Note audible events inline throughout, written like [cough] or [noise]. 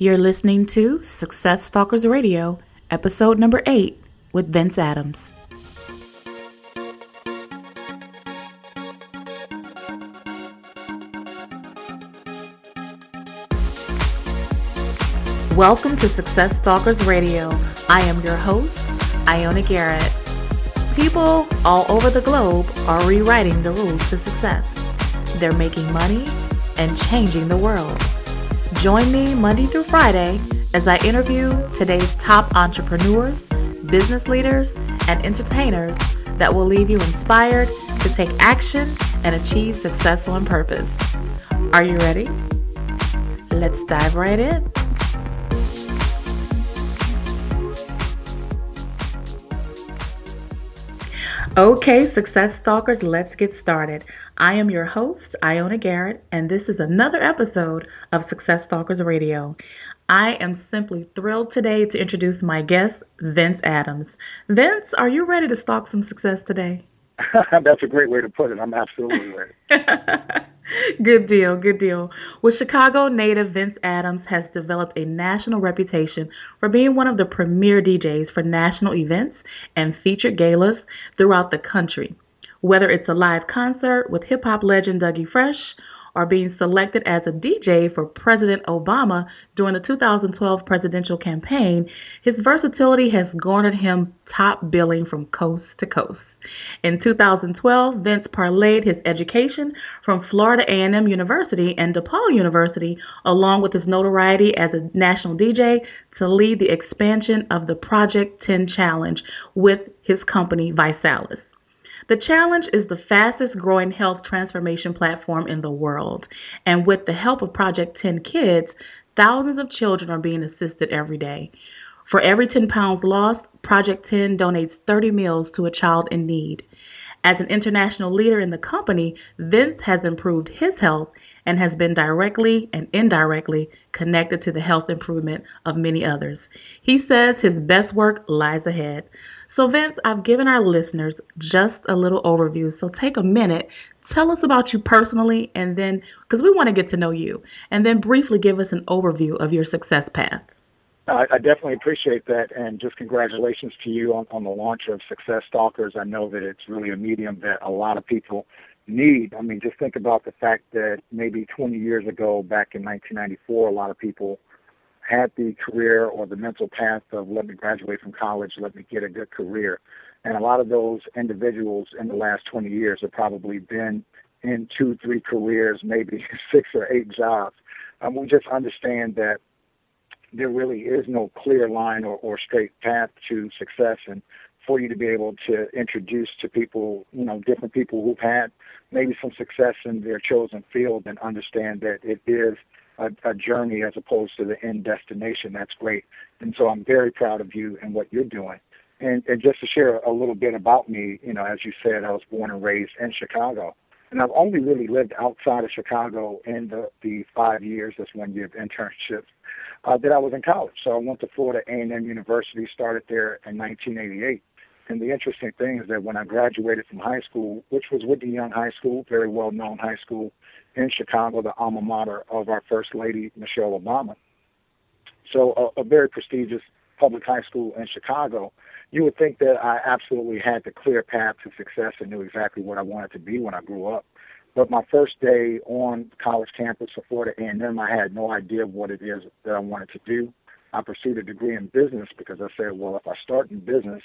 You're listening to Success Stalkers Radio, episode number eight with Vince Adams. Welcome to Success Stalkers Radio. I am your host, Iona Garrett. People all over the globe are rewriting the rules to success. They're making money and changing the world. Join me Monday through Friday as I interview today's top entrepreneurs, business leaders, and entertainers that will leave you inspired to take action and achieve success on purpose. Are you ready? Let's dive right in. Okay, Success Stalkers, let's get started. I am your host, Iona Garrett, and this is another episode of Success Stalkers Radio. I am simply thrilled today to introduce my guest, Vince Adams. Vince, are you ready to stalk some success today? [laughs] That's a great way to put it. I'm absolutely ready. [laughs] good deal, good deal. With Chicago native Vince Adams has developed a national reputation for being one of the premier DJs for national events and featured galas throughout the country. Whether it's a live concert with hip hop legend Dougie Fresh or being selected as a DJ for President Obama during the 2012 presidential campaign, his versatility has garnered him top billing from coast to coast. In 2012, Vince parlayed his education from Florida A&M University and DePaul University, along with his notoriety as a national DJ, to lead the expansion of the Project 10 Challenge with his company ViSalus. The challenge is the fastest growing health transformation platform in the world, and with the help of Project 10 Kids, thousands of children are being assisted every day. For every 10 pounds lost, Project 10 donates 30 meals to a child in need. As an international leader in the company, Vince has improved his health and has been directly and indirectly connected to the health improvement of many others. He says his best work lies ahead. So, Vince, I've given our listeners just a little overview. So, take a minute, tell us about you personally, and then, because we want to get to know you, and then briefly give us an overview of your success path. I, I definitely appreciate that, and just congratulations to you on, on the launch of Success Stalkers. I know that it's really a medium that a lot of people need. I mean, just think about the fact that maybe 20 years ago, back in 1994, a lot of people had the career or the mental path of let me graduate from college, let me get a good career. And a lot of those individuals in the last 20 years have probably been in two, three careers, maybe [laughs] six or eight jobs. Um, we just understand that there really is no clear line or, or straight path to success. And for you to be able to introduce to people, you know, different people who've had maybe some success in their chosen field and understand that it is a, a journey as opposed to the end destination. That's great. And so I'm very proud of you and what you're doing. And, and just to share a little bit about me, you know, as you said, I was born and raised in Chicago. And I've only really lived outside of Chicago in the, the five years, that's one year of internships, uh, that I was in college. So I went to Florida A&M University, started there in 1988. And the interesting thing is that when I graduated from high school, which was Whitney Young High School, very well known high school in Chicago, the alma mater of our First Lady, Michelle Obama. So, a, a very prestigious public high school in Chicago. You would think that I absolutely had the clear path to success and knew exactly what I wanted to be when I grew up. But my first day on college campus of Florida A&M, I had no idea what it is that I wanted to do. I pursued a degree in business because I said, well, if I start in business,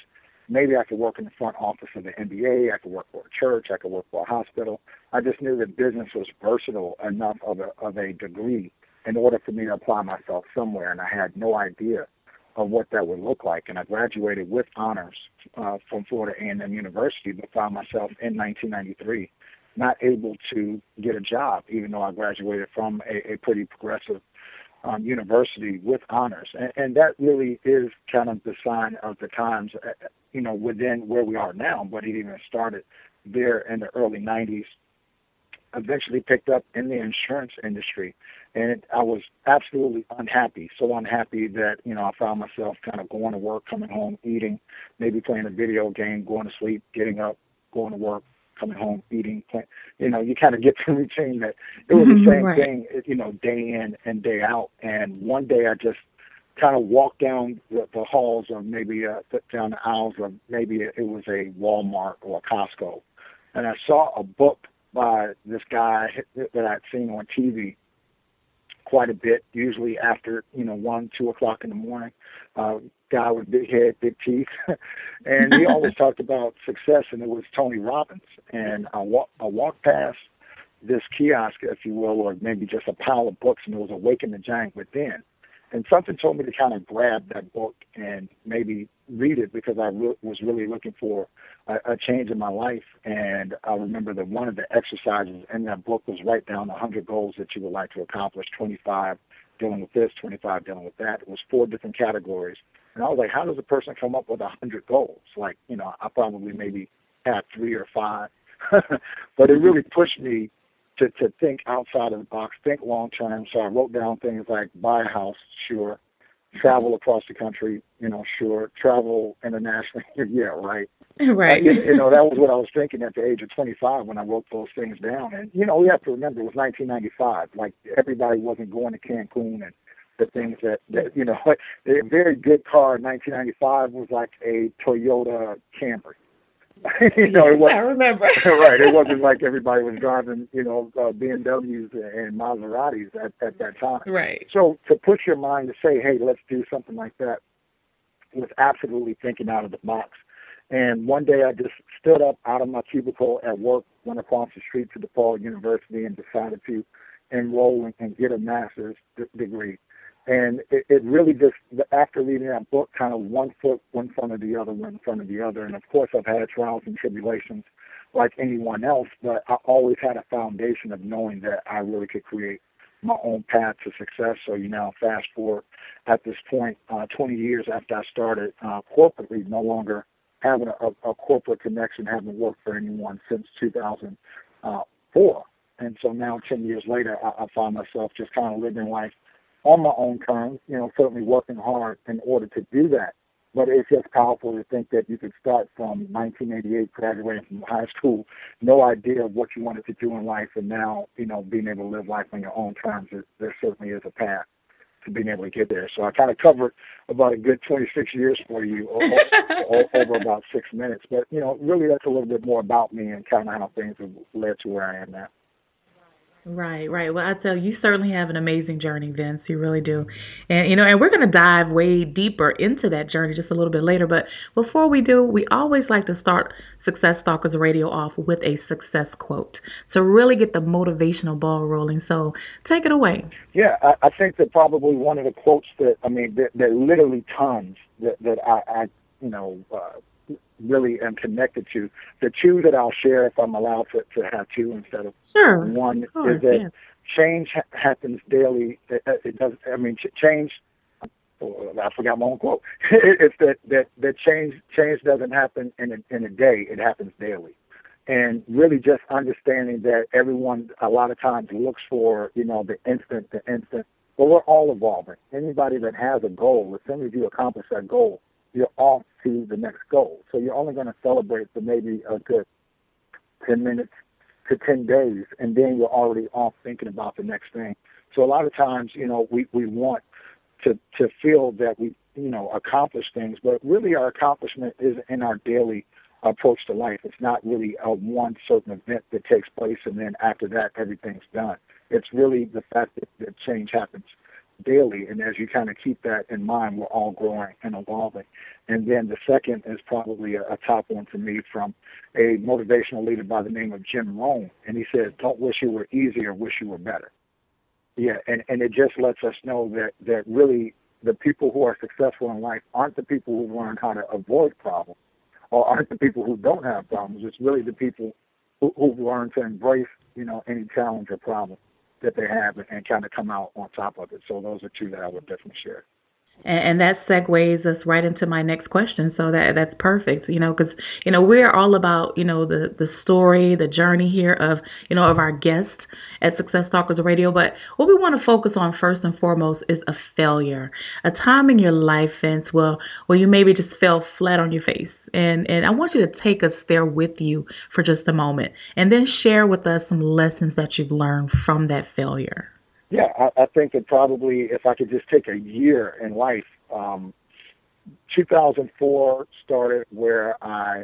maybe I could work in the front office of the NBA, I could work for a church, I could work for a hospital. I just knew that business was versatile enough of a, of a degree in order for me to apply myself somewhere, and I had no idea of what that would look like. And I graduated with honors uh, from Florida A&M University, but found myself in 1993 not able to get a job, even though I graduated from a, a pretty progressive um, university with honors, and, and that really is kind of the sign of the times, uh, you know, within where we are now. But it even started there in the early '90s. Eventually picked up in the insurance industry, and I was absolutely unhappy. So unhappy that you know I found myself kind of going to work, coming home, eating, maybe playing a video game, going to sleep, getting up, going to work, coming home, eating. You know, you kind of get [laughs] the routine that it was the Mhm, same right. thing, you know, day in and day out. And one day I just kind of walked down the, the halls of maybe uh, down the aisles of maybe it was a Walmart or a Costco, and I saw a book by this guy that I'd seen on TV quite a bit, usually after you know one, two o'clock in the morning. Uh, guy with big head, big teeth, [laughs] and he always talked about success, and it was Tony Robbins. And I walk, I walked past this kiosk, if you will, or maybe just a pile of books, and it was Awaken the Giant Within. And something told me to kind of grab that book and maybe read it because I re- was really looking for a, a change in my life. And I remember that one of the exercises in that book was write down 100 goals that you would like to accomplish, 25 dealing with this, 25 dealing with that. It was four different categories. And I was like, how does a person come up with a 100 goals? Like, you know, I probably maybe had three or five. [laughs] but it really pushed me to, to think outside of the box, think long term. So I wrote down things like buy a house, sure. Travel across the country, you know, sure. Travel internationally, [laughs] yeah, right. [laughs] Right. You, you know, that was what I was thinking at the age of 25 when I wrote those things down. And, you know, we have to remember it was 1995. Like, everybody wasn't going to Cancun and the things that, that you know, [laughs] a very good car in 1995 was like a Toyota Camry. [laughs] you know, it was I remember. [laughs] right. It wasn't like everybody was driving, you know, uh, BMWs and Maseratis at, at that time. Right. So to push your mind to say, hey, let's do something like that was absolutely thinking out of the box. And one day I just stood up out of my cubicle at work, went across the street to DePaul University and decided to enroll and, and get a master's d- degree. And it, it really just, after reading that book, kind of one foot one front of the other, one in front of the other. And of course, I've had trials and tribulations like anyone else, but I always had a foundation of knowing that I really could create my own path to success. So you now fast forward at this point, uh, 20 years after I started uh, corporately, no longer having a, a corporate connection, haven't worked for anyone since 2004. And so now, 10 years later, I, I find myself just kind of living life on my own terms, you know, certainly working hard in order to do that. But it's just powerful to think that you could start from 1988, graduating from high school, no idea of what you wanted to do in life, and now, you know, being able to live life on your own terms, there certainly is a path to being able to get there. So I kind of covered about a good 26 years for you o- [laughs] o- over about six minutes. But, you know, really that's a little bit more about me and kind of how things have led to where I am now. Right, right. Well, I tell you, you certainly have an amazing journey, Vince. You really do. And you know, and we're going to dive way deeper into that journey just a little bit later. But before we do, we always like to start Success Stalkers Radio off with a success quote to really get the motivational ball rolling. So take it away. Yeah, I, I think that probably one of the quotes that I mean, that, that literally tons that that I, I you know. Uh, really am connected to. The two that I'll share, if I'm allowed to, to have two instead of Sure. one, course, is that change ha- happens daily. It, uh, it does. I mean, ch- change. oh, I forgot my own quote. It- [laughs] it's that that that change change doesn't happen in a, in a day. It happens daily, and really just understanding that everyone a lot of times looks for you know the instant, the instant. But we're all evolving. Anybody that has a goal, as soon as you accomplish that goal, you're off to the next goal. So you're only going to celebrate for maybe a good 10 minutes to 10 days, and then you're already off thinking about the next thing. So a lot of times, you know, we, we want to, to feel that we, you know, accomplish things, but really our accomplishment is in our daily approach to life. It's not really a one certain event that takes place, and then after that, everything's done. It's really the fact that, that change happens daily, and as you kind of keep that in mind, we're all growing and evolving. And then the second is probably a, a top one for me from a motivational leader by the name of Jim Rohn, and he says, "Don't wish you were easier, wish you were better." Yeah, and and it just lets us know that that really the people who are successful in life aren't the people who learn how to avoid problems, or aren't the people who don't have problems. It's really the people who, who've learned to embrace, you know, any challenge or problem that they have and, and kind of come out on top of it. So those are two that I would definitely share. And, that segues us right into my next question. So that that's perfect, you know, because you know we're all about you know the the story, the journey here of you know of our guest at Success Stalkers Radio. But what we want to focus on first and foremost is a failure, a time in your life, Vince, where where you maybe just fell flat on your face. And and I want you to take us there with you for just a moment, and then share with us some lessons that you've learned from that failure. Yeah, I, I think that probably if I could just take a year in life, um, 2004 started where I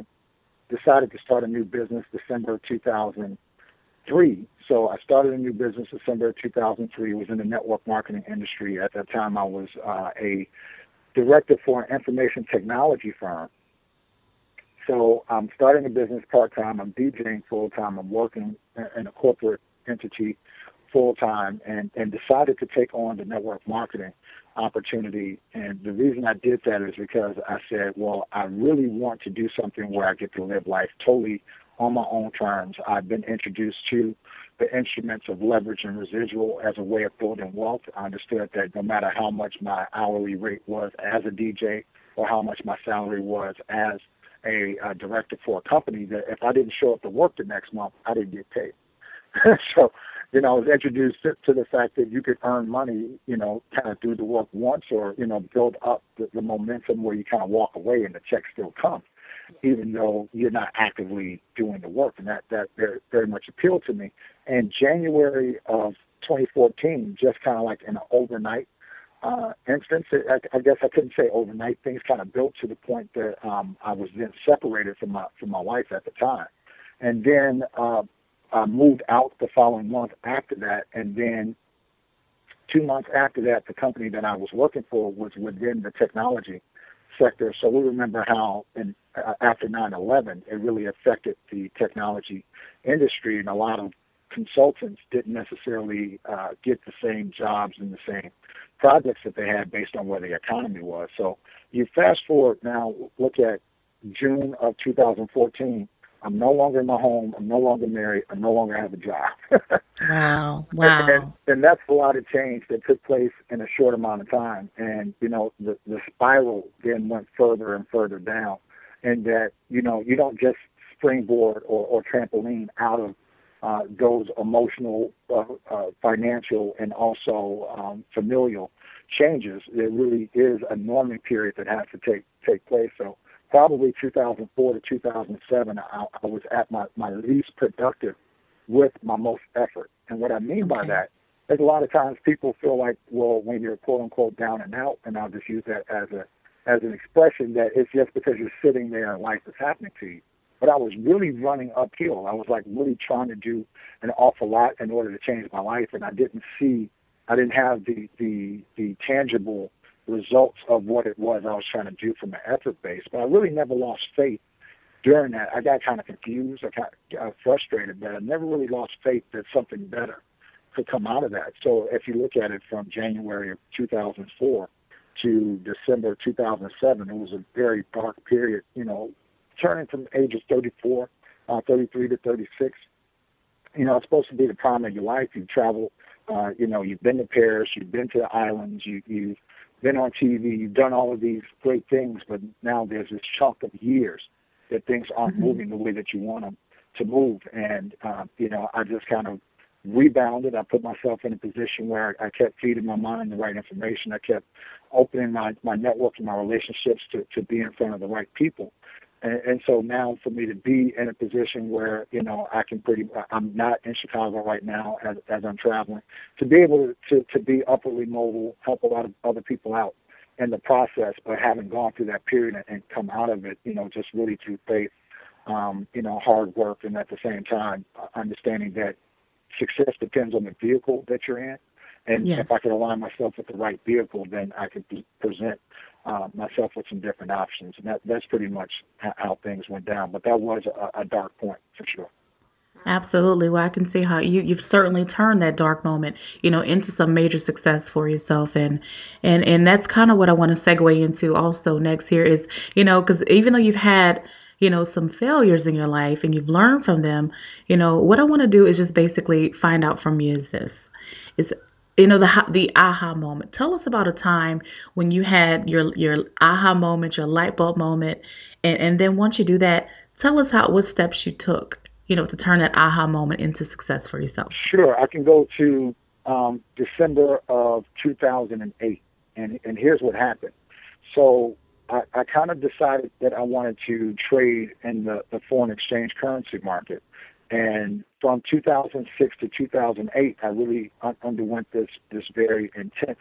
decided to start a new business December 2003. So I started a new business December 2003. It was in the network marketing industry. At that time, I was uh, a director for an information technology firm. So I'm starting a business part time. I'm DJing full time. I'm working in a corporate entity full time and, and decided to take on the network marketing opportunity. And the reason I did that is because I said, well, I really want to do something where I get to live life totally on my own terms. I've been introduced to the instruments of leverage and residual as a way of building wealth. I understood that no matter how much my hourly rate was as a DJ or how much my salary was as a, a director for a company, that if I didn't show up to work the next month, I didn't get paid. [laughs] so you know, I was introduced to, the fact that you could earn money, you know, kind of do the work once or, you know, build up the, the momentum where you kind of walk away and the check still comes, even though you're not actively doing the work. And that, that very, very much appealed to me. And January of 2014, just kind of like in an overnight uh, instance, I, I guess I couldn't say overnight, things kind of built to the point that um, I was then separated from my, from my wife at the time. And then, uh, uh, moved out the following month after that, and then two months after that, the company that I was working for was within the technology sector. So we remember how, in, uh, after 9/11, it really affected the technology industry, and a lot of consultants didn't necessarily uh, get the same jobs and the same projects that they had based on where the economy was. So you fast forward now, look at June of 2014 I'm no longer in my home. I'm no longer married. I no longer have a job. wow, [laughs] wow. And, and that's a lot of change that took place in a short amount of time. And you know, the the spiral then went further and further down. And that you know, you don't just springboard or, or trampoline out of uh, those emotional, uh, uh, financial, and also um, familial changes. There really is a norming period that has to take take place. So probably 2004 to 2007, I, I was at my, my least productive with my most effort. And what I mean by that is a lot of times people feel like, well, when you're quote unquote down and out, and I'll just use that as a as an expression that it's just because you're sitting there and life is happening to you. But I was really running uphill. I was like really trying to do an awful lot in order to change my life, and I didn't see, I didn't have the the the tangible results of what it was I was trying to do from an effort base. But I really never lost faith during that. I got kind of confused, I got, got frustrated, but I never really lost faith that something better could come out of that. So if you look at it from January of 2004 to December 2007, it was a very dark period. You know, turning from ages 34, uh, 33 to 36. You know, it's supposed to be the prime of your life. You travel, uh, you know, you've been to Paris, you've been to the islands, you, you've been on TV, you've done all of these great things, but now there's this chunk of years that things aren't mm-hmm. moving the way that you want them to move. And, uh, you know, I just kind of rebounded. I put myself in a position where I kept feeding my mind the right information. I kept opening my, my network and my relationships to, to be in front of the right people. And, and so now for me to be in a position where, you know, I can pretty, I'm not in Chicago right now as, as I'm traveling, to be able to, to be upwardly mobile, help a lot of other people out in the process, but having gone through that period and, and come out of it, you know, just really through faith, um, you know, hard work, and at the same time, understanding that success depends on the vehicle that you're in. And yes. if I could align myself with the right vehicle, then I could be, present uh, myself with some different options, and that that's pretty much how things went down. But that was a, a dark point for sure. Absolutely. Well, I can see how you you've certainly turned that dark moment, you know, into some major success for yourself, and and and that's kind of what I want to segue into also next here is, you know, because even though you've had you know some failures in your life and you've learned from them, you know, what I want to do is just basically find out from you is this: is you know the the aha moment. Tell us about a time when you had your your aha moment, your light bulb moment, and and then once you do that, tell us how what steps you took, you know, to turn that aha moment into success for yourself. Sure, I can go to um, December of 2008, and and here's what happened. So I, I kind of decided that I wanted to trade in the, the foreign exchange currency market. And from 2006 to 2008, I really un- underwent this this very intense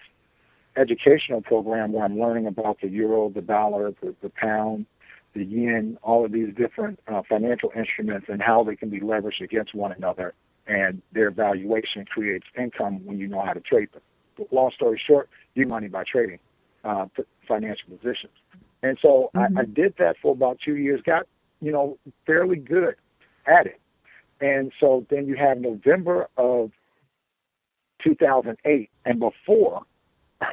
educational program where I'm learning about the euro, the dollar, the, the pound, the yen, all of these different uh, financial instruments and how they can be leveraged against one another. And their valuation creates income when you know how to trade them. But long story short, you money by trading uh, financial positions. And so mm-hmm. I, I did that for about two years, got, you know, fairly good at it. And so then you have November of 2008, and before [laughs]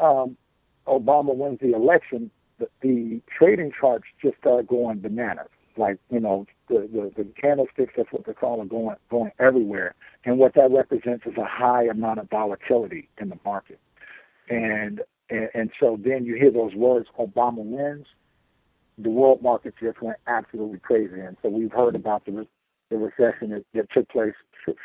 um, Obama wins the election, the, the trading charts just start going bananas. Like you know, the, the the candlesticks, that's what they call them, going going everywhere. And what that represents is a high amount of volatility in the market. And and, and so then you hear those words, Obama wins. The world market just went absolutely crazy. And so we've heard about the the recession that, that took place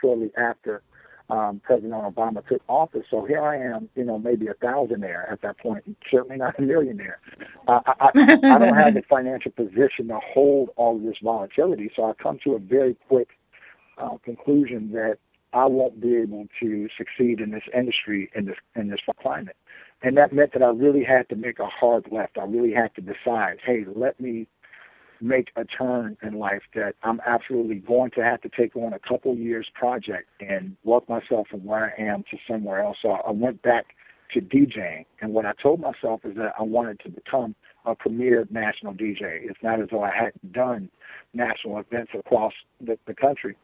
shortly after um, President Obama took office. So here I am, you know, maybe a thousandaire at that point, certainly not a millionaire. Uh, I, I, I don't have the [laughs] financial position to hold all of this volatility. So I come to a very quick uh, conclusion that I won't be able to succeed in this industry in this in this climate. And that meant that I really had to make a hard left. I really had to decide, hey, let me make a turn in life that I'm absolutely going to have to take on a couple years project and work myself from where I am to somewhere else. So I went back to DJing. And what I told myself is that I wanted to become a premier national DJ. It's not as though I hadn't done national events across the, the country.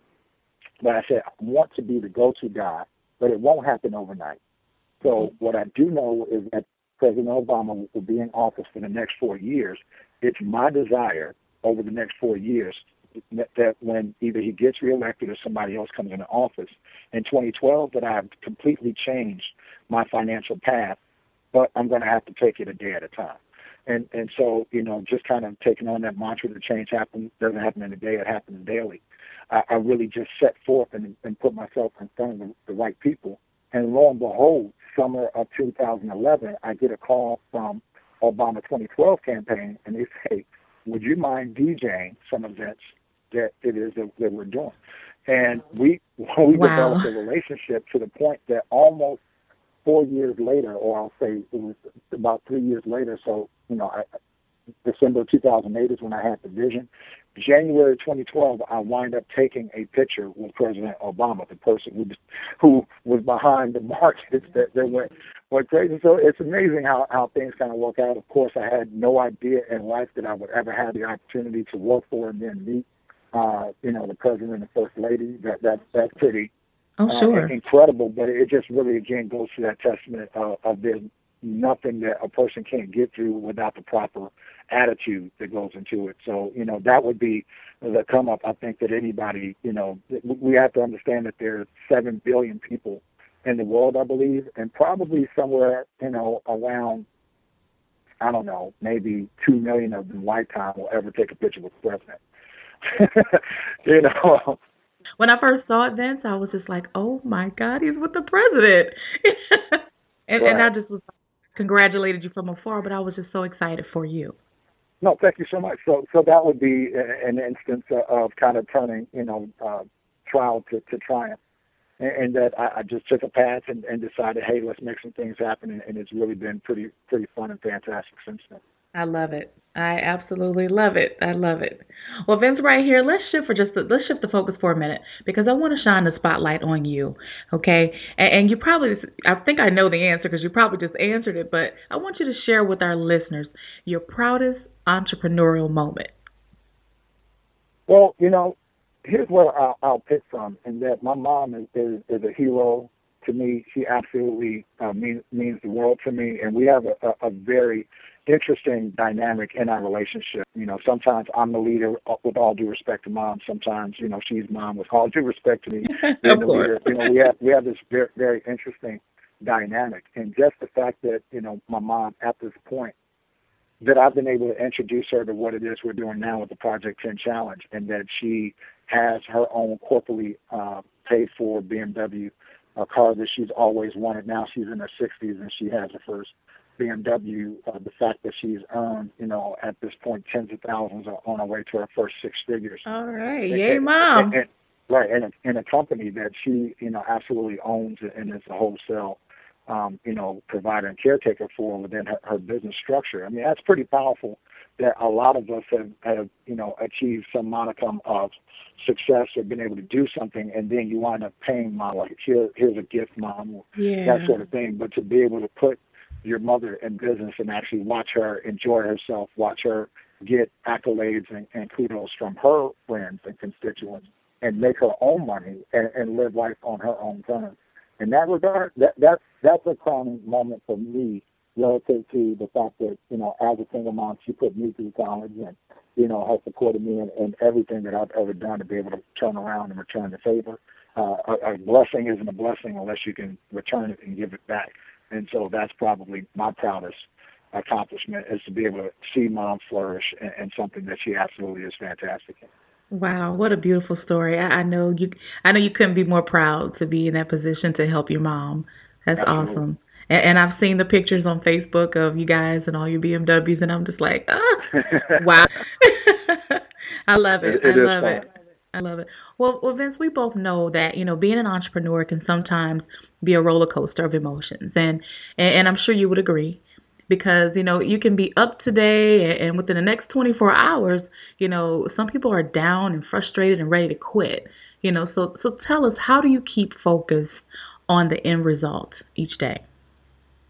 But I said, I want to be the go to guy, but it won't happen overnight. So what I do know is that President Obama will be in office for the next four years. It's my desire over the next four years that when either he gets reelected or somebody else comes into office. In 2012, that I've completely changed my financial path, but I'm going to have to take it a day at a time. And and so you know, just kind of taking on that mantra that change happens doesn't happen in a day; it happens daily. I, I really just set forth and, and put myself in front of the, the right people. And lo and behold, summer of 2011, I get a call from Obama 2012 campaign, and they say, "Would you mind DJing some events that it is that, that we're doing?" And we [laughs] we wow. developed a relationship to the point that almost four years later, or I'll say it was about three years later. So you know, I, December 2008 is when I had the vision. January 2012, I wind up taking a picture with President Obama, the person who who was behind the markets that, that went went crazy. So it's amazing how how things kind of work out. Of course, I had no idea in life that I would ever have the opportunity to work for and then meet, uh, you know, the president and the first lady. That that that's pretty oh, sure. uh, incredible. But it just really again goes to that testament of, of there's nothing that a person can't get through without the proper attitude that goes into it. So, you know, that would be the come up. I think that anybody, you know, we have to understand that there's seven billion people in the world, I believe, and probably somewhere, you know, around, I don't know, maybe two million of them lifetime will ever take a picture with the president. [laughs] you know. When I first saw it, Vince, I was just like, "Oh my God, he's with the president," [laughs] and, right. and I just was congratulated you from afar, but I was just so excited for you. No, thank you so much. So, so that would be an instance of kind of turning, you know, uh, trial to, to triumph, and, and that I, I just took a path and, and decided, hey, let's make some things happen, and, and it's really been pretty, pretty fun and fantastic since then. I love it. I absolutely love it. I love it. Well, Vince, right here, let's shift for just a, let's shift the focus for a minute because I want to shine the spotlight on you. Okay, and, and you probably I think I know the answer because you probably just answered it, but I want you to share with our listeners your proudest entrepreneurial moment? Well, you know, here's where I'll, I'll pick from, and that my mom is, is, is a hero to me. She absolutely uh, means means the world to me, and we have a, a, a very interesting dynamic in our relationship. You know, sometimes I'm the leader uh, with all due respect to mom. Sometimes, you know, she's mom with all due respect to me. [laughs] of course. You know, we have we have this very very interesting dynamic, and just the fact that you know my mom at this point that I've been able to introduce her to what it is we're doing now with the Project 10 Challenge, and that she has her own corporately uh, paid for BMW a car that she's always wanted. Now she's in her 60s and she has her first BMW. Uh, the fact that she's earned, you know, at this point tens of thousands on her way to her first six figures. All right, yay, and, mom. And, right, and in a company that she, you know, absolutely owns and is a wholesale um, you know, provider and caretaker for within her, her business structure. I mean, that's pretty powerful that a lot of us have, have, you know, achieved some modicum of success or been able to do something, and then you wind up paying mom, like, here, here's a gift, mom, yeah. that sort of thing. But to be able to put your mother in business and actually watch her enjoy herself, watch her get accolades and, and kudos from her friends and constituents, and make her own money and, and live life on her own terms in that regard, that that's that's a crowning moment for me relative to the fact that you know as a single mom, she put me through college and you know has supported me in, in everything that I've ever done to be able to turn around and return the favor. Uh, a, a blessing isn't a blessing unless you can return it and give it back. And so that's probably my proudest accomplishment is to be able to see mom flourish in, in something that she absolutely is fantastic in. Wow, what a beautiful story. I, I know you I know you couldn't be more proud to be in that position to help your mom. That's Absolutely. awesome. And, and I've seen the pictures on Facebook of you guys and all your BMWs and I'm just like, ah, [laughs] wow. [laughs] I love it. it, it I love fun. it. I love it. Well, well, Vince, we both know that you know being an entrepreneur can sometimes be a roller coaster of emotions, and and, and I'm sure you would agree because you know you can be up today and within the next 24 hours you know some people are down and frustrated and ready to quit you know. So so tell us how do you keep focus on the end result each day?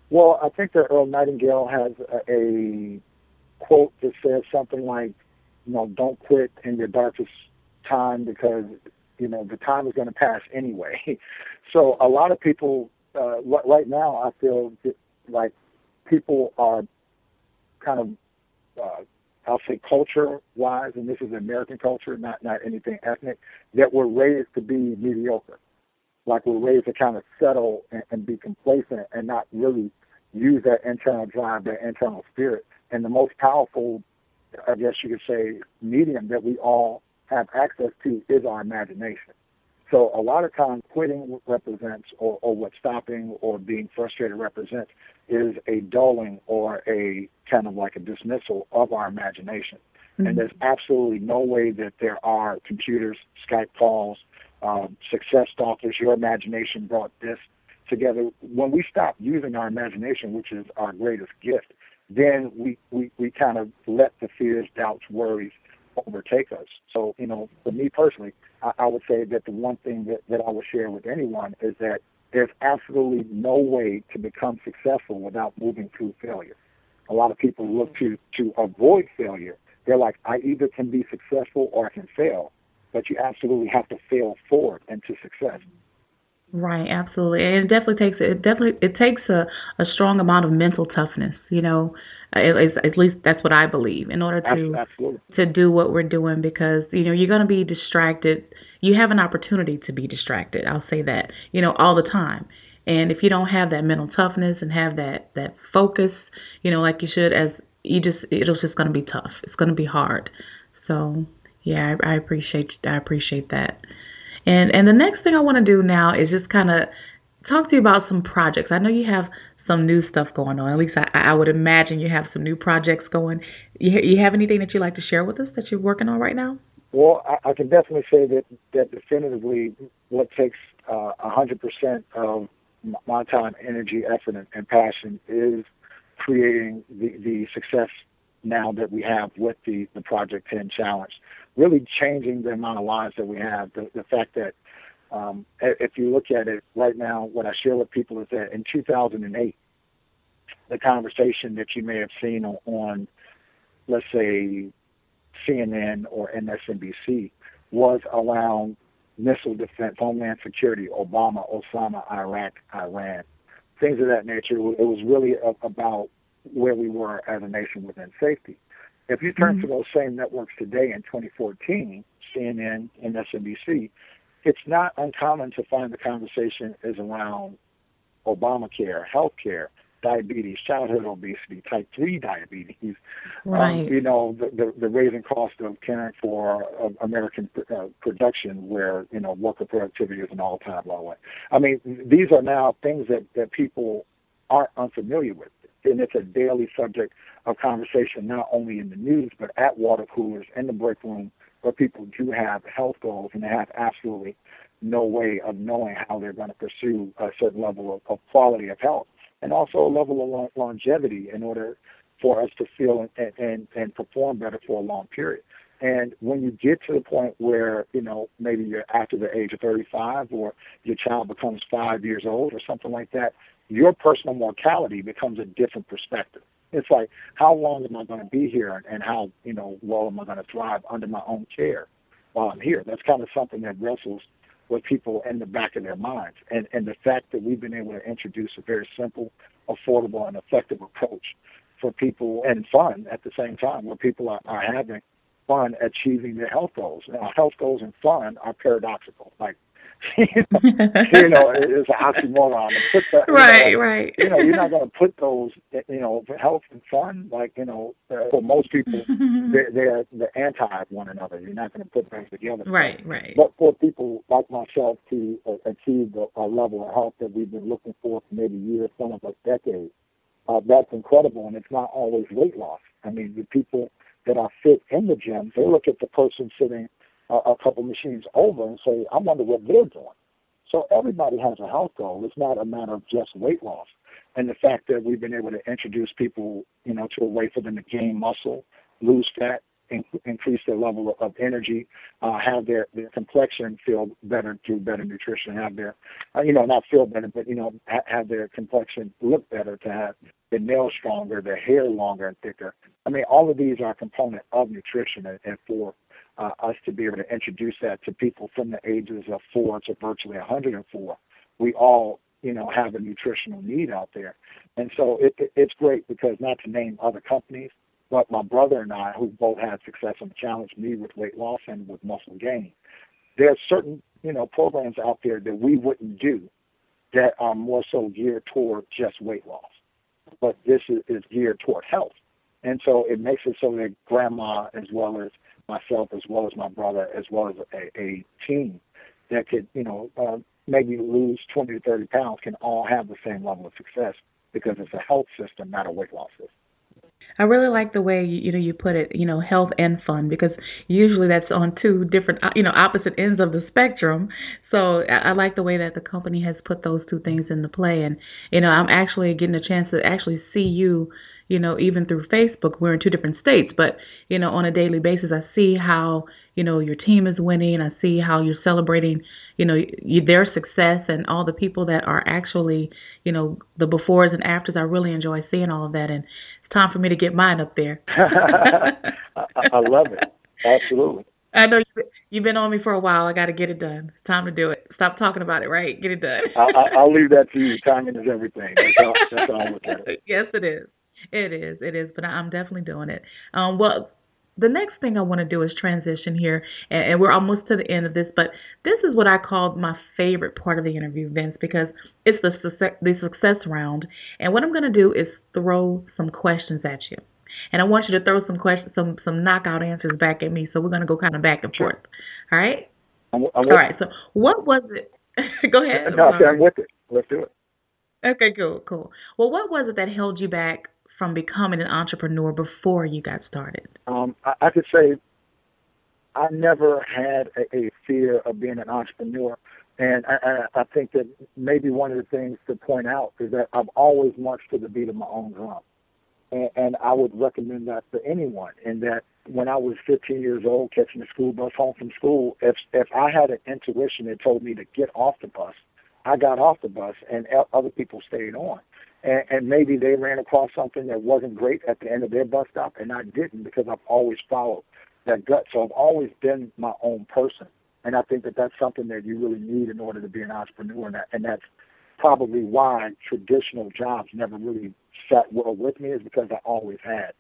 Well i think that earl nightingale has a, a quote that says something like you know don't quit in your darkest time because you know the time is going to pass anyway. [laughs] So a lot of people uh, right now i feel like people are kind of, uh, I'll say culture wise, and this is American culture, not, not anything ethnic, that we're raised to be mediocre. Like we're raised to kind of settle and, and be complacent and not really use that internal drive, that internal spirit. And the most powerful, I guess you could say, medium that we all have access to is our imagination. So a lot of times quitting represents or, or what stopping or being frustrated represents is a dulling or a kind of like a dismissal of our imagination. Mm-hmm. And there's absolutely no way that there are computers, Skype calls, um, success stalkers, your imagination brought this together. When we stop using our imagination, which is our greatest gift, then we, we, we kind of let the fears, doubts, worries overtake us. So, you know, for me personally, I, I would say that the one thing that, that I would share with anyone is that there's absolutely no way to become successful without moving through failure. A lot of people look to to avoid failure. They're like, I either can be successful or I can fail, but you absolutely have to fail forward into success. Right, absolutely, and it definitely takes it definitely it takes a, a strong amount of mental toughness. You know, at, at least that's what I believe. In order to absolutely. to do what we're doing, because you know you're going to be distracted. You have an opportunity to be distracted. I'll say that. You know, all the time. And if you don't have that mental toughness and have that that focus, you know, like you should, as you just it's just going to be tough. It's going to be hard. So yeah, I, I appreciate I appreciate that. And and the next thing I want to do now is just kind of talk to you about some projects. I know you have some new stuff going on. At least I, I would imagine you have some new projects going. You, you have anything that you'd like to share with us that you're working on right now? Well, I, I can definitely say that that definitively what takes uh, a hundred percent of my time, energy, effort, and, and passion is creating the, the success now that we have with the, the Project 10 Challenge really changing the amount of lives that we have. The, the fact that um, if you look at it right now, what I share with people is that in 2008, the conversation that you may have seen on, on let's say, CNN or MSNBC was around missile defense, homeland security, Obama, Osama, Iraq, Iran, things of that nature. It was really about where we were as a nation within safety. If you turn Mhm. to those same networks today in 2014, CNN and MSNBC, it's not uncommon to find the conversation is around Obamacare, healthcare, diabetes, childhood obesity, type 3 diabetes, um, Right. you know, the, the, the raising cost of caring for uh, American uh, production where, you know, worker productivity is an all-time low. I mean, these are now things that, that people aren't unfamiliar with. And it's a daily subject of conversation, not only in the news, but at water coolers, in the break room, where people do have health goals and they have absolutely no way of knowing how they're going to pursue a certain level of, of quality of health and also a level of lo- longevity in order for us to feel and, and, and perform better for a long period. And when you get to the point where, you know, maybe you're after the age of 35 or your child becomes five years old or something like that, your personal mortality becomes a different perspective. It's like, how long am I going to be here and, how, you know, well am I going to thrive under my own care while I'm here? That's kind of something that wrestles with people in the back of their minds. And, and the fact that we've been able to introduce a very simple, affordable, and effective approach for people and fun at the same time, where people are, are having fun achieving their health goals. Now, health goals and fun are paradoxical. Like, [laughs] you know, you know it's an oxymoron. Put that, [laughs] right, know, right. You know, you're not going to put those, you know, health and fun, like, you know, uh, for most people, [laughs] they're, they're the anti one another. You're not going to put those together. right, right. But for people like myself to uh, achieve the, a level of health that we've been looking for for maybe years, some of us decades, uh, that's incredible. And it's not always weight loss. I mean, the people that are fit in the gym, they look at the person sitting uh, a couple machines over and say, I wonder what they're doing. So everybody has a health goal. It's not a matter of just weight loss. And the fact that we've been able to introduce people, you know, to a way for them to gain muscle, lose fat, in, increase their level of, of energy, uh, have their, their complexion feel better through better nutrition, have their, uh, you know, not feel better, but, you know, ha- have their complexion look better, to have their nails stronger, their hair longer and thicker. I mean, all of these are a component of nutrition and, and for uh, us to be able to introduce that to people from the ages of four to virtually 104. We all, you know, have a nutritional need out there. And so it, it, it's great because not to name other companies, but my brother and I, who both had success and challenged me with weight loss and with muscle gain, there are certain, you know, programs out there that we wouldn't do that are more so geared toward just weight loss. But this is, is geared toward health. And so it makes it so that grandma, as well as myself, as well as my brother, as well as a, a team that could, you know, uh, maybe lose 20 to 30 pounds can all have the same level of success because it's a health system, not a weight loss system. I really like the way you, you know you put it, you know, health and fun because usually that's on two different, uh, you know, opposite ends of the spectrum. So I, I like the way that the company has put those two things into play, and you know, I'm actually getting a chance to actually see you, you know, even through Facebook. We're in two different states, but you know, on a daily basis, I see how you know your team is winning. I see how you're celebrating, you know, you, their success and all the people that are actually, you know, the befores and afters. I really enjoy seeing all of that, and it's time for me to get mine up there. [laughs] I, I love it. Absolutely. I know you've- you've been on me for a while. I got to get it done. It's time to do it. Stop talking about it, right? Get it done. I, I, [laughs] I'll leave that to you. Timing is everything. That's how, that's how I look at it. [laughs] yes, it is. It is. It is. But I'm definitely doing it. Um, well, the next thing I want to do is transition here, and, and we're almost to the end of this. But this is what I called my favorite part of the interview, Vince, because it's the success, the success round. And what I'm going to do is throw some questions at you, and I want you to throw some questions, some some knockout answers back at me. So we're going to go kind of back and forth. All right. I'm, I'm All right. So what was it? [laughs] go ahead. No, I'm with it. Let's do it. Okay, cool, cool. Well, what was it that held you back from becoming an entrepreneur before you got started? Um, I, I could say I never had a, a fear of being an entrepreneur. And I, I, I think that maybe one of the things to point out is that I've always marched to the beat of my own drum. And, and I would recommend that to anyone. In that when I was 15 years old, catching the school bus home from school, if if I had an intuition that told me to get off the bus, I got off the bus, and other people stayed on. And, and maybe they ran across something that wasn't great at the end of their bus stop, and I didn't because I've always followed that gut. So I've always been my own person, and I think that that's something that you really need in order to be an entrepreneur, and, that, and that's probably why traditional jobs never really sat well with me is because I always had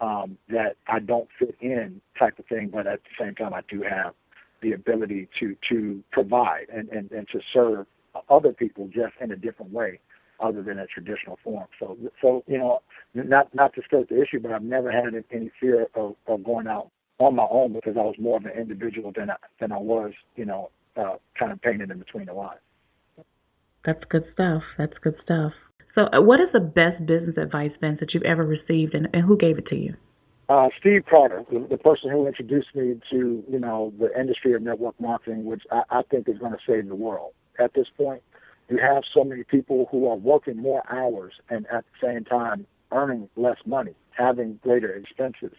um, that I don't fit in type of thing, but at the same time I do have the ability to to provide and, and, and to serve other people just in a different way other than a traditional form. So so you know not not to skirt the issue, but I've never had any fear of, of going out on my own because I was more of an individual than I, than I was you know uh, kind of painted in between the lines. That's good stuff. That's good stuff. So, uh, what is the best business advice, Vince, that you've ever received, and, and who gave it to you? Uh, Steve Carter, the, the, person who introduced me to you know the industry of network marketing, which I, I think is going to save the world. At this point, you have so many people who are working more hours and at the same time earning less money, having greater expenses,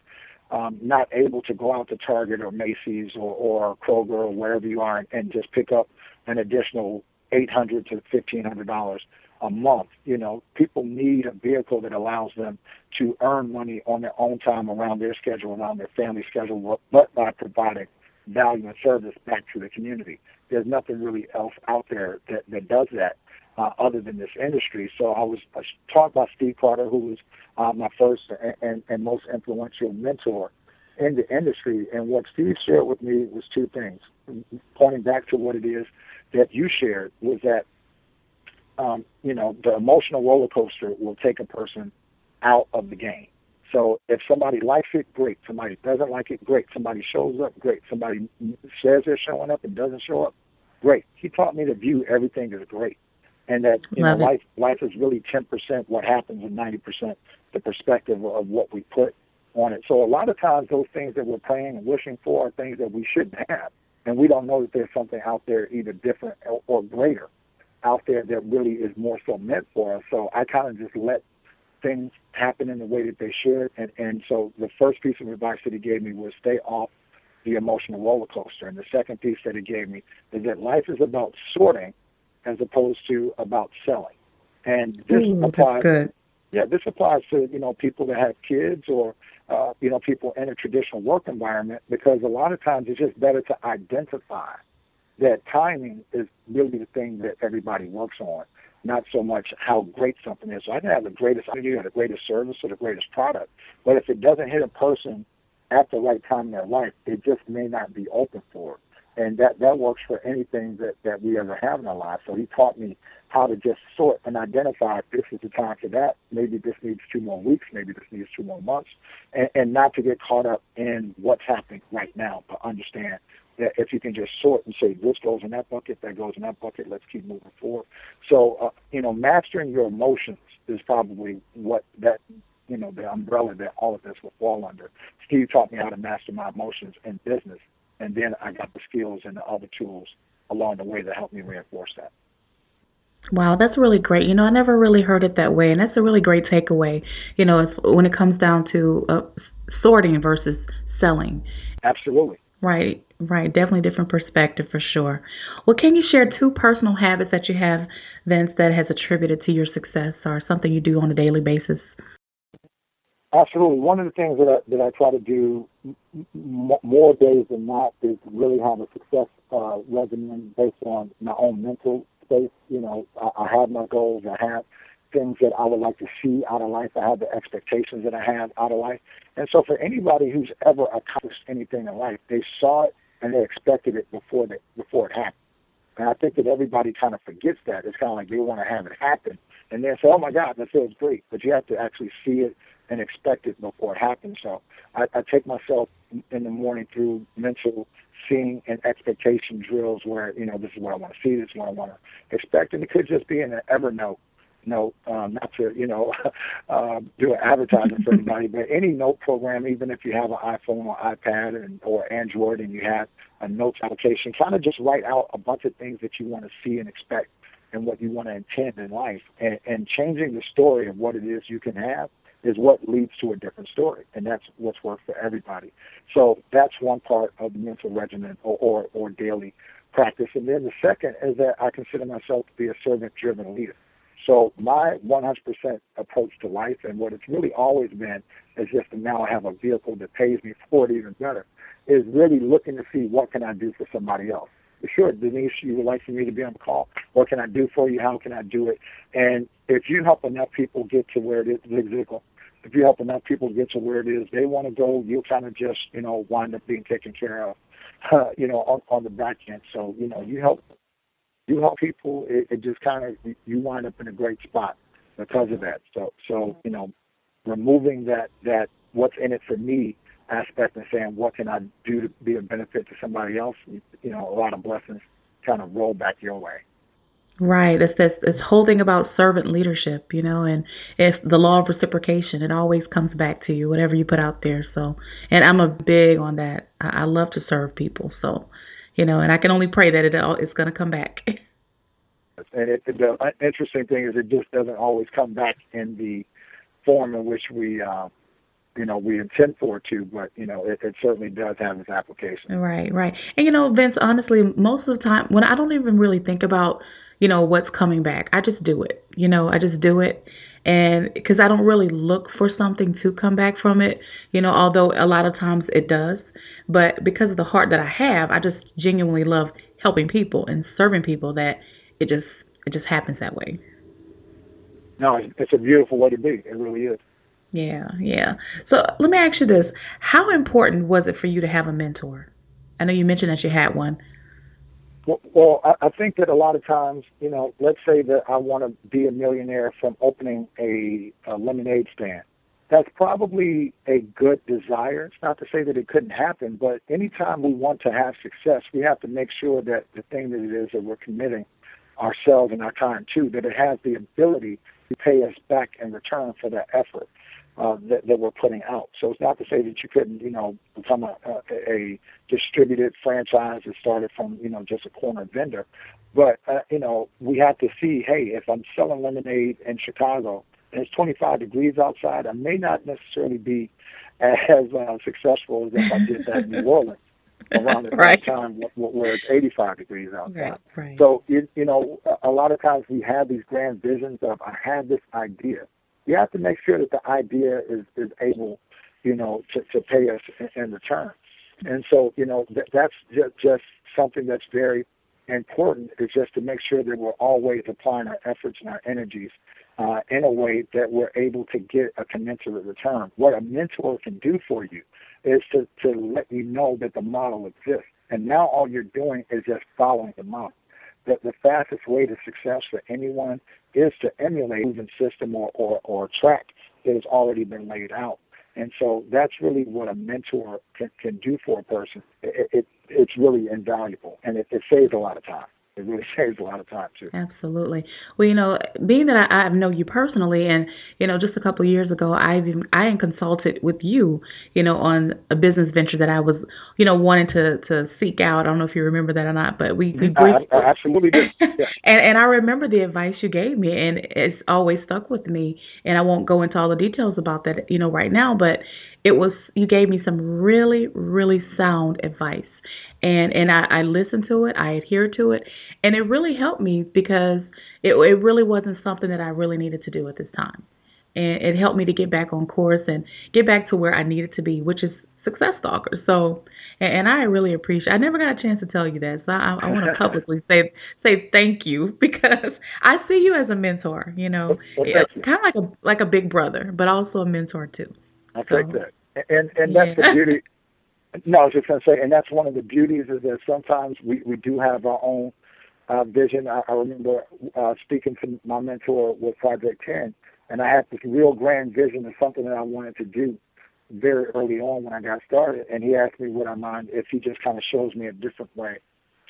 um, not able to go out to Target or Macy's or, or Kroger or wherever you are and, and just pick up an additional eight hundred to fifteen hundred dollars a month. You know, people need a vehicle that allows them to earn money on their own time, around their schedule, around their family schedule, but by providing value and service back to the community. There's nothing really else out there that, that does that uh, other than this industry. So I was, I was taught by Steve Carter, who was uh, my first and, and, and most influential mentor in the industry. And what Steve shared with me was two things. Pointing back to what it is that you shared was that um, you know, the emotional roller coaster will take a person out of the game. So if somebody likes it, great. Somebody doesn't like it, great. Somebody shows up, great. Somebody says they're showing up and doesn't show up, great. He taught me to view everything as great, and that you Love know, it. life life is really ten percent what happens and ninety percent the perspective of what we put on it. So a lot of times those things that we're praying and wishing for are things that we shouldn't have, and we don't know that there's something out there either different or, or greater out there that really is more so meant for us. So I kind of just let things happen in the way that they should. And, and so the first piece of advice that he gave me was stay off the emotional roller coaster. And the second piece that he gave me is that life is about sorting as opposed to about selling. And this Ooh, applies. Yeah, this applies to you know people that have kids or uh, you know people in a traditional work environment because a lot of times it's just better to identify that timing is really the thing that everybody works on, not so much how great something is. So I can have the greatest idea or the greatest service or the greatest product, but if it doesn't hit a person at the right time in their life, it just may not be open for it. And that, that works for anything that, that we ever have in our lives. So he taught me how to just sort and identify if this is the time for that. Maybe this needs two more weeks. Maybe this needs two more months. And, and not to get caught up in what's happening right now, but understand if you can just sort and say this goes in that bucket, that goes in that bucket, let's keep moving forward. So, uh, you know, mastering your emotions is probably what that, you know, the umbrella that all of this will fall under. Steve taught me how to master my emotions in business, and then I got the skills and the other tools along the way that helped me reinforce that. Wow, that's really great. You know, I never really heard it that way, and that's a really great takeaway. You know, when it comes down to uh, sorting versus selling. Absolutely. Right, right. Definitely different perspective for sure. Well, can you share two personal habits that you have, Vince, that has attributed to your success or something you do on a daily basis? Absolutely. One of the things that I, that I try to do more days than not is really have a success uh, regimen based on my own mental space. You know, I, I have my goals. I have things that I would like to see out of life. I have the expectations that I have out of life. And so for anybody who's ever accomplished anything in life, they saw it and they expected it before they, before it happened. And I think that everybody kind of forgets that. It's kind of like they want to have it happen and then say, oh my God, that feels great. But you have to actually see it and expect it before it happens. So I, I take myself in the morning through mental seeing and expectation drills where, you know, this is what I want to see, this is what I want to expect. And it could just be in an Evernote note, um, not to you know [laughs] uh, do an advertising for [laughs] anybody, but any note program, even if you have an iPhone or iPad and or Android and you have a notes application, kind of just write out a bunch of things that you want to see and expect and what you want to intend in life, and, and changing the story of what it is you can have is what leads to a different story, and that's what's worked for everybody. So that's one part of the mental regimen or, or, or daily practice. And then the second is that I consider myself to be a servant-driven leader. So my 100% approach to life and what it's really always been is just to now have a vehicle that pays me for it even better is really looking to see what can I do for somebody else. sure, Denise, you would like for me to be on the call. What can I do for you? How can I do it? And if you help enough people get to where it is, Zig if you help enough people get to where it is they want to go, you'll kind of just, you know, wind up being taken care of, uh, [laughs] you know, on, on the back end. So, you know, you help, you help people, it, it just kind of, you wind up in a great spot because of that. So, so, you know, removing that, that what's in it for me aspect and saying what can I do to be a benefit to somebody else, you know, a lot of blessings kind of roll back your way. Right. It's this it's holding about servant leadership, you know, and it's the law of reciprocation. It always comes back to you, whatever you put out there. So and I'm a big on that. I, I love to serve people. So, you know, and I can only pray that it all it's gonna come back. [laughs] And it, the interesting thing is it just doesn't always come back in the form in which we uh you know we intend for it to, but you know it, it certainly does have its application. Right, right. And you know, Vince, honestly, most of the time when I don't even really think about you know what's coming back, I just do it. You know, I just do it, and because I don't really look for something to come back from it. You know, although a lot of times it does, but because of the heart that I have, I just genuinely love helping people and serving people. That it just it just happens that way. No, it's a beautiful way to be. It really is. Yeah, yeah. So let me ask you this: How important was it for you to have a mentor? I know you mentioned that you had one. Well, well I, I think that a lot of times, you know, let's say that I want to be a millionaire from opening a, a lemonade stand. That's probably a good desire. It's not to say that it couldn't happen, but anytime we want to have success, we have to make sure that the thing that it is that we're committing ourselves and our time to, that it has the ability to pay us back in return for that effort uh, that, that we're putting out. So it's not to say that you couldn't, you know, become a, a, a distributed franchise that started from, you know, just a corner vendor. But, uh, you know, we have to see, hey, if I'm selling lemonade in Chicago and it's 25 degrees outside, I may not necessarily be as uh, successful as if I did that in New [laughs] Orleans around the right. time where it's 85 degrees outside. Right, right. So, you, you know, a lot of times we have these grand visions of, I have this idea you have to make sure that the idea is is able, you know, to to pay us in, in return. And so, you know, th- that's just, just something that's very important is just to make sure that we're always applying our efforts and our energies uh, in a way that we're able to get a commensurate return. What a mentor can do for you is to, to let you know that the model exists. And now all you're doing is just following the model that the fastest way to success for anyone is to emulate a system or, or, or track that has already been laid out. And so that's really what a mentor can, can do for a person. It, it, it's really invaluable, and it, it saves a lot of time [laughs] it really saves a lot of time too. Absolutely. Well, you know, being that I, I know you personally, and you know, just a couple of years ago, I even I consulted with you, you know, on a business venture that I was, you know, wanting to to seek out. I don't know if you remember that or not, but we we briefly, I, I absolutely did. Yeah. [laughs] and and I remember the advice you gave me, and it's always stuck with me. And I won't go into all the details about that, you know, right now, but it was you gave me some really really sound advice and and I, I listened to it, I adhered to it, and it really helped me because it it really wasn't something that I really needed to do at this time, and it helped me to get back on course and get back to where I needed to be, which is success stalker. So, and, and I really appreciate. I never got a chance to tell you that, so I, I want to [laughs] publicly say say thank you [laughs] because I see you as a mentor. You know, well, kind of like a like a big brother, but also a mentor too. I so, take that, and and that's yeah. the beauty. [laughs] No, I was just going to say, and that's one of the beauties is that sometimes we, we do have our own uh, vision. I, I remember uh, speaking to my mentor with Project 10, and I had this real grand vision of something that I wanted to do very early on when I got started. And he asked me, would I mind if he just kind of shows me a different way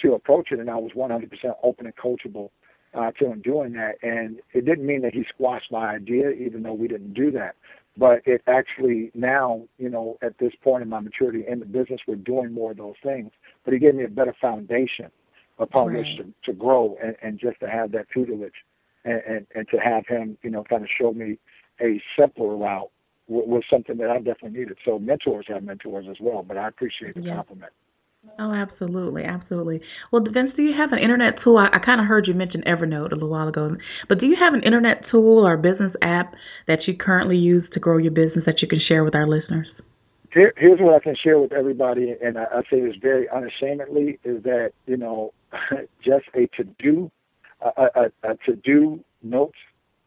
to approach it? And I was 100% open and coachable uh, to him doing that. And it didn't mean that he squashed my idea, even though we didn't do that but it actually now, you know, at this point in my maturity in the business, we're doing more of those things. But he gave me a better foundation upon right. which to, to grow and, and just to have that tutelage and, and, and to have him, you know, kind of show me a simpler route was something that I definitely needed. So mentors have mentors as well, but I appreciate the yeah. compliment. Oh, absolutely, absolutely. Well, Vince, do you have an internet tool? I, I kind of heard you mention Evernote a little while ago, but do you have an internet tool or business app that you currently use to grow your business that you can share with our listeners? here, here's what I can share with everybody, and I, I say this very unashamedly, is that you know, [laughs] just a to do, a, a, a to do notes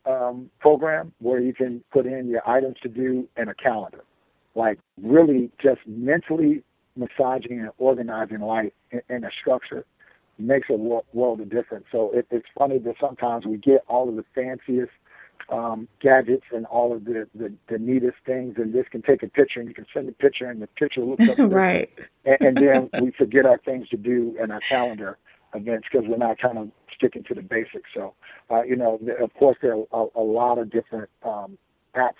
um, program where you can put in your items to do and a calendar, like really just mentally massaging and organizing life in, in a structure makes a world, of difference. So it, it's funny that sometimes we get all of the fanciest um, gadgets and all of the, the, the neatest things, and this can take a picture and you can send a picture, and the picture looks up [laughs] right, and, and then [laughs] we forget our things to do in our calendar events because we're not kind of sticking to the basics. So, uh, you know, of course, there are a, a lot of different um, apps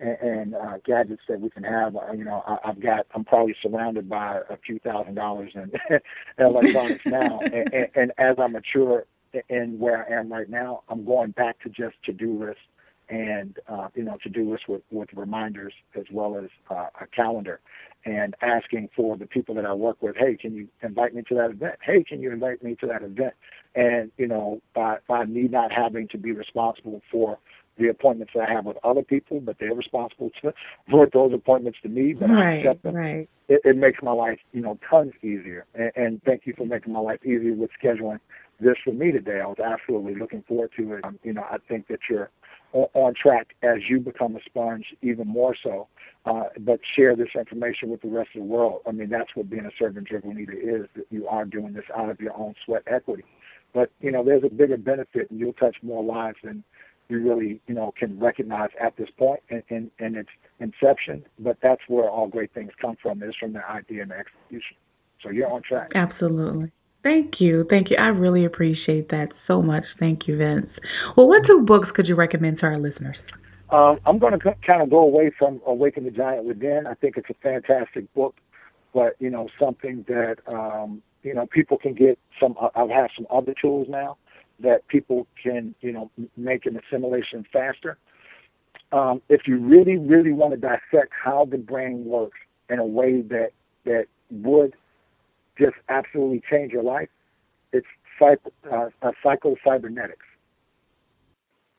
and, and uh, gadgets that we can have. Uh, you know, I, I've got, I'm probably surrounded by a few thousand dollars in [laughs] electronics now, [laughs] and, and, and as I mature in where I am right now, I'm going back to just to-do lists and uh, you know to-do lists with, with reminders as well as uh, a calendar, and asking for the people that I work with, hey, can you invite me to that event? Hey, can you invite me to that event? And you know, by by me not having to be responsible for the appointments that I have with other people, but they're responsible to for those appointments to me, but right, I accept them. Right. It, it makes my life, you know, tons easier. And, and thank you for making my life easier with scheduling this for me today. I was absolutely looking forward to it. Um, you know, I think that you're on track as you become a sponge even more so. Uh, but share this information with the rest of the world. I mean, that's what being a servant driven leader is, that you are doing this out of your own sweat equity. But, you know, there's a bigger benefit and you'll touch more lives than you really, you know, can recognize at this point in, in, in its inception. But that's where all great things come from, is from the idea and the execution. So you're on track. Absolutely. Thank you. Thank you. I really appreciate that so much. Thank you, Vince. Well, what two books could you recommend to our listeners? Um, I'm going to kind of go away from Awaken the Giant Within. I think it's a fantastic book, but, you know, something that, um, you know, people can get some, I've had some other tools now that people can, you know, make an assimilation faster. Um, if you really, really want to dissect how the brain works in a way that, that would just absolutely change your life, it's psycho, uh, uh, Psycho-Cybernetics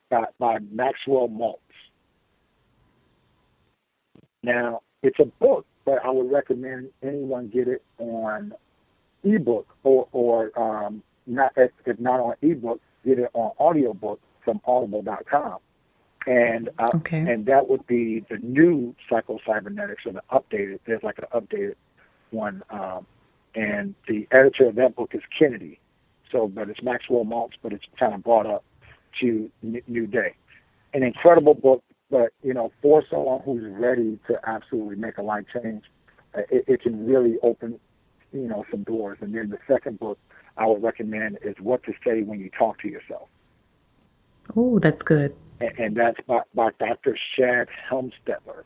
by, by Maxwell Maltz. Now, it's a book, but I would recommend anyone get it on ebook or, or um, not if, not on ebook, get it on audiobook from audible.com. And uh, okay. and that would be the new Psycho-Cybernetics or the updated. There's like an updated one um, and the editor of that book is Kennedy. So, but it's Maxwell Maltz, but it's kind of brought up to New Day. An incredible book, but you know, for someone who's ready to absolutely make a life change, uh, it, it can really open, you know, some doors. And then the second book I would recommend is What to Say When You Talk to Yourself. Oh, that's good. And, and that's by, by Dr. Shad Helmstetter.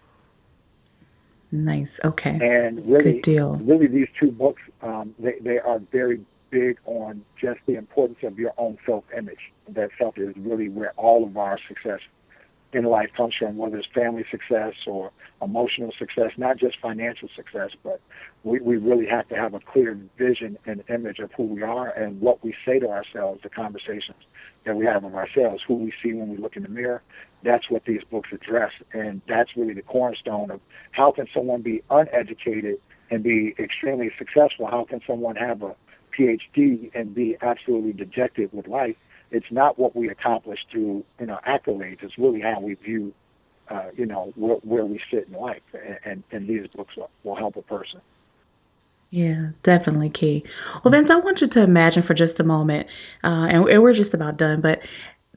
Nice. Okay. And really, Good deal. really, these two books um, they they are very big on just the importance of your own self-image. That self is really where all of our success in life comes from, whether it's family success or emotional success, not just financial success, but we, we really have to have a clear vision and image of who we are and what we say to ourselves, the conversations that we have of ourselves, who we see when we look in the mirror. That's what these books address. And that's really the cornerstone of how can someone be uneducated and be extremely successful? How can someone have a PhD and be absolutely dejected with life? It's not what we accomplish through you know accolades. It's really how we view uh, you know where, where we sit in life, and, and, and these books will, will help a person. Yeah, definitely key. Well, Vince, I want you to imagine for just a moment, uh, and, and we're just about done, but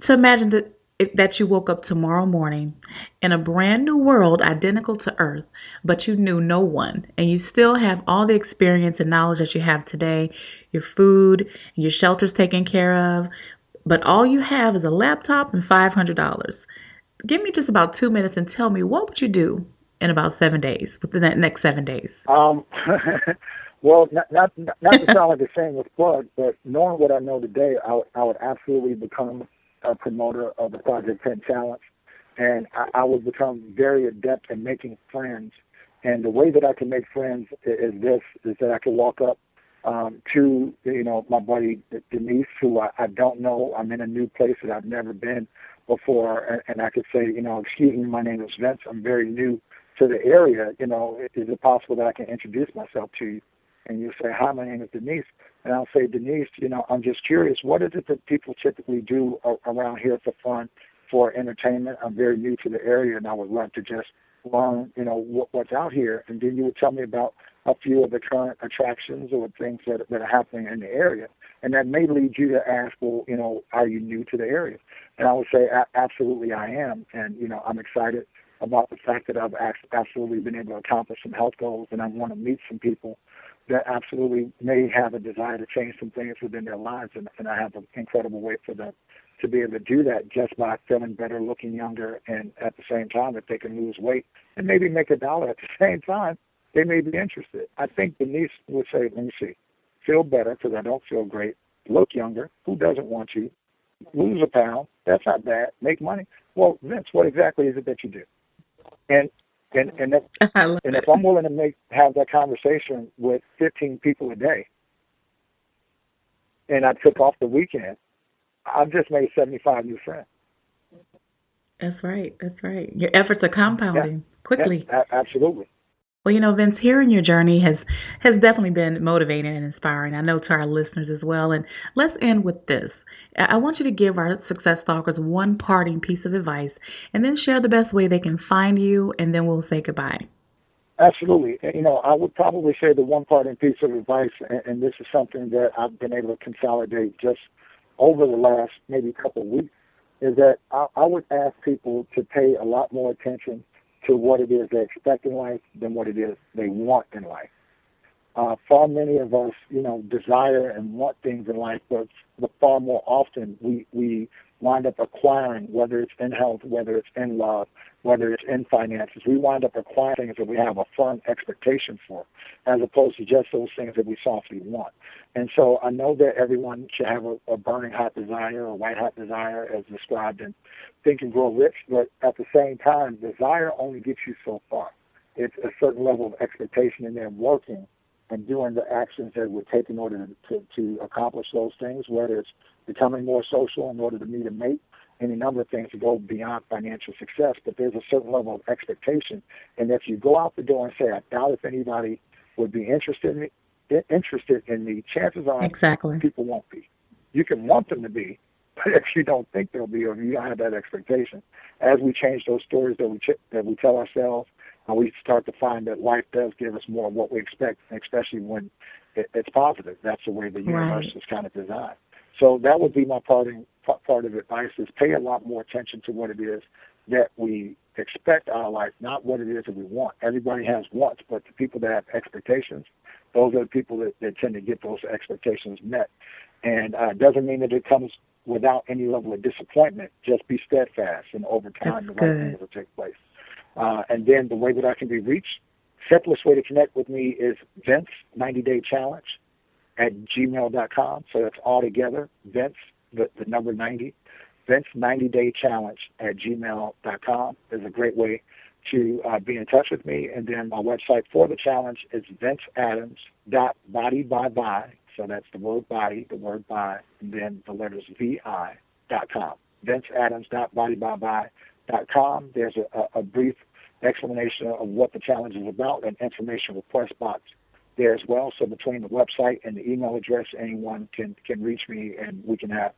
to imagine that that you woke up tomorrow morning in a brand new world identical to Earth, but you knew no one, and you still have all the experience and knowledge that you have today. Your food, your shelter's taken care of, but all you have is a laptop and $500. Give me just about two minutes and tell me what would you do in about seven days, within that next seven days? Um, [laughs] well, not, not, not to sound like a shameless plug, but knowing what I know today, I, would, I would absolutely become a promoter of the Project 10 Challenge. And I, I would become very adept in making friends. And the way that I can make friends is this, is that I can walk up um, to you know my buddy Denise, who I, I don't know. I'm in a new place that I've never been before, and, and I could say, you know, excuse me, my name is Vince. I'm very new to the area, you know, is it possible that I can introduce myself to you? And you say, hi, my name is Denise. And I'll say, Denise, you know, I'm just curious, what is it that people typically do around here for fun, for entertainment? I'm very new to the area and I would love to just learn, you know, what, what's out here. And then you would tell me about a few of the current attractions or things that, that are happening in the area. And that may lead you to ask, well, you know, are you new to the area? And I would say, absolutely, I am. And, you know, I'm excited about the fact that I've absolutely been able to accomplish some health goals and I want to meet some people that absolutely may have a desire to change some things within their lives. And, and I have an incredible way for them to be able to do that just by feeling better, looking younger, and at the same time, if they can lose weight and maybe make a dollar at the [laughs] same time, they may be interested. I think Denise would say, let me see, feel better because I don't feel great, look younger. Who doesn't want you? Lose a pound. That's not bad. Make money. Well, Vince, what exactly is it that you do? And and and if, [laughs] and if I'm willing to make have that conversation with 15 people a day, and I took off the weekend, I've just made 75 new friends. That's right. That's right. Your efforts are compounding yeah. quickly. Yeah, absolutely. Well, you know, Vince, hearing your journey has has definitely been motivating and inspiring. I know to our listeners as well. And let's end with this. I want you to give our success stalkers one parting piece of advice, and then share the best way they can find you, and then we'll say goodbye. Absolutely. You know, I would probably say the one parting piece of advice, and this is something that I've been able to consolidate just over the last maybe couple of weeks, is that I, I would ask people to pay a lot more attention to what it is they expect in life than what it is they want in life. Uh, far many of us, you know, desire and want things in life, but, but far more often we, we wind up acquiring, whether it's in health, whether it's in love, whether it's in finances, we wind up acquiring things that we have a firm expectation for, as opposed to just those things that we softly want. And so I know that everyone should have a, a burning hot desire, a white hot desire, as described in Think and Grow Rich, but at the same time, desire only gets you so far. It's a certain level of expectation and then working and doing the actions that would take in order to, to accomplish those things, whether it's becoming more social in order to meet a mate, any number of things to go beyond financial success. But there's a certain level of expectation, and if you go out the door and say, "I doubt if anybody would be interested in me," interested in me, chances are exactly people won't be. You can want them to be, but [laughs] if you don't think they'll be, or if you don't have that expectation, as we change those stories that we ch- that we tell ourselves, and we start to find that life does give us more of what we expect, especially when it, it's positive. That's the way the universe right. is kind of designed. So that would be my parting part of advice: is pay a lot more attention to what it is that we expect out of life, not what it is that we want. Everybody has wants, but the people that have expectations, those are the people that, that tend to get those expectations met. And uh, it doesn't mean that it comes without any level of disappointment. Just be steadfast, and over time, That's the right things will take place. Uh, and then the way that I can be reached, simplest way to connect with me is Vince 90 Day Challenge at gmail.com. So that's all together, Vince, the, the number 90. Vince 90 Day Challenge at gmail.com is a great way to uh, be in touch with me. And then my website for the challenge is vinceadams.bodybyvi. So that's the word body, the word by, and then the letters VI dot com. vinceadams.bodybyvi.com. There's a, a, a brief explanation of what the challenge is about and information request box there as well. So between the website and the email address, anyone can can reach me, and we can have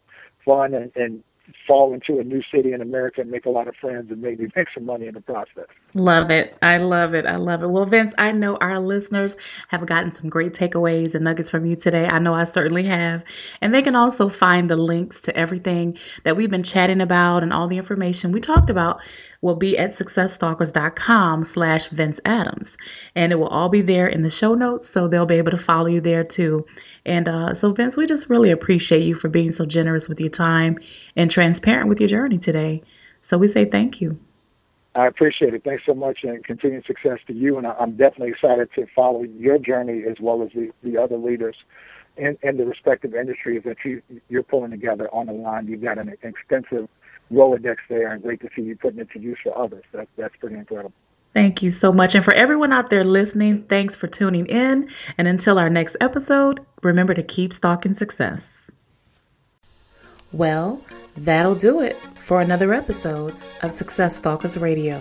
fun and, and fall into a new city in America and make a lot of friends and maybe make some money in the process. Love it. I love it. I love it. Well, Vince, I know our listeners have gotten some great takeaways and nuggets from you today. I know I certainly have. And they can also find the links to everything that we've been chatting about and all the information we talked about will be at successstalkers.com slash Vince Adams. And it will all be there in the show notes, so they'll be able to follow you there too. And uh, so, Vince, we just really appreciate you for being so generous with your time and transparent with your journey today. So we say thank you. I appreciate it. Thanks so much, and continued success to you. And I'm definitely excited to follow your journey as well as the, the other leaders in, in the respective industries that you, you're pulling together on the line. You've got an extensive Rolodex there, and great to see you putting it to use for others. That, that's pretty incredible. Thank you so much. And for everyone out there listening, thanks for tuning in. And until our next episode, remember to keep stalking success. Well, that'll do it for another episode of Success Stalkers Radio.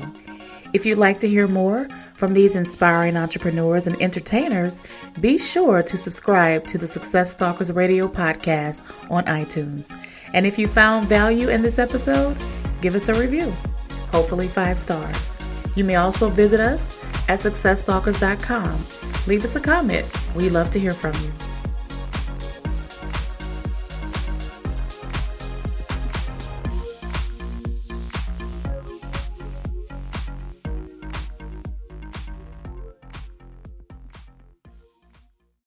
If you'd like to hear more from these inspiring entrepreneurs and entertainers, be sure to subscribe to the Success Stalkers Radio podcast on iTunes. And if you found value in this episode, give us a review, hopefully five stars. You may also visit us at successstalkers.com. Leave us a comment. We love to hear from you.